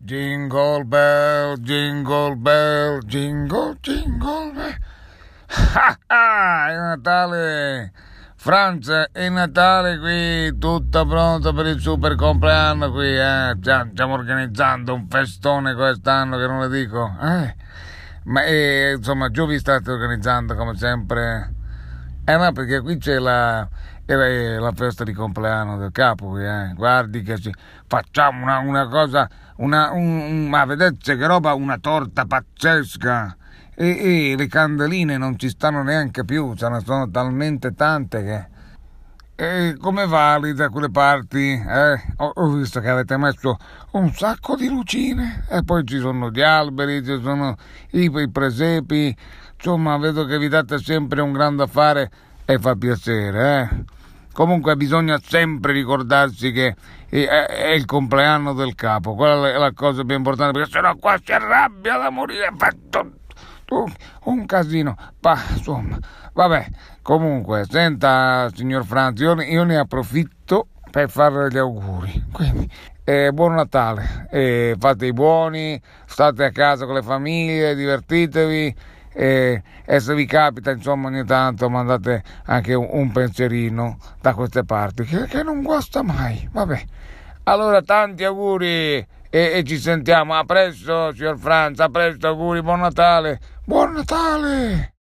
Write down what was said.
Jingle bell, jingle bell, jingle, jingle bell. Ah, ah, è Natale! Francia, è Natale qui, tutto pronto per il super compleanno qui, eh? Stiamo organizzando un festone quest'anno che non le dico, eh? Ma eh, insomma, giù vi state organizzando come sempre? Eh no, perché qui c'è la, la festa di compleanno del capo eh? Guardi che ci facciamo una, una cosa, una, un, ma vedete che roba, una torta pazzesca! e, e le candeline non ci stanno neanche più, ce ne sono talmente tante che... E come va lì da quelle parti? Eh? Ho, ho, visto che avete messo un sacco di lucine e poi ci sono gli alberi, ci sono i, i presepi, insomma vedo che vi date sempre un grande affare e fa piacere. Eh? Comunque bisogna sempre ricordarsi che è il compleanno del capo, quella è la cosa più importante perché sennò qua si arrabbia da morire, fatto un casino, bah, insomma, vabbè, comunque, senta signor Franzi, io, io ne approfitto per farle gli auguri, quindi eh, buon Natale, eh, fate i buoni, state a casa con le famiglie, divertitevi. E, e se vi capita insomma ogni tanto mandate anche un, un pensierino da queste parti che, che non guasta mai, vabbè. Allora tanti auguri e, e, ci sentiamo. A presto, signor Franz, a presto, auguri, buon Natale. Buon Natale!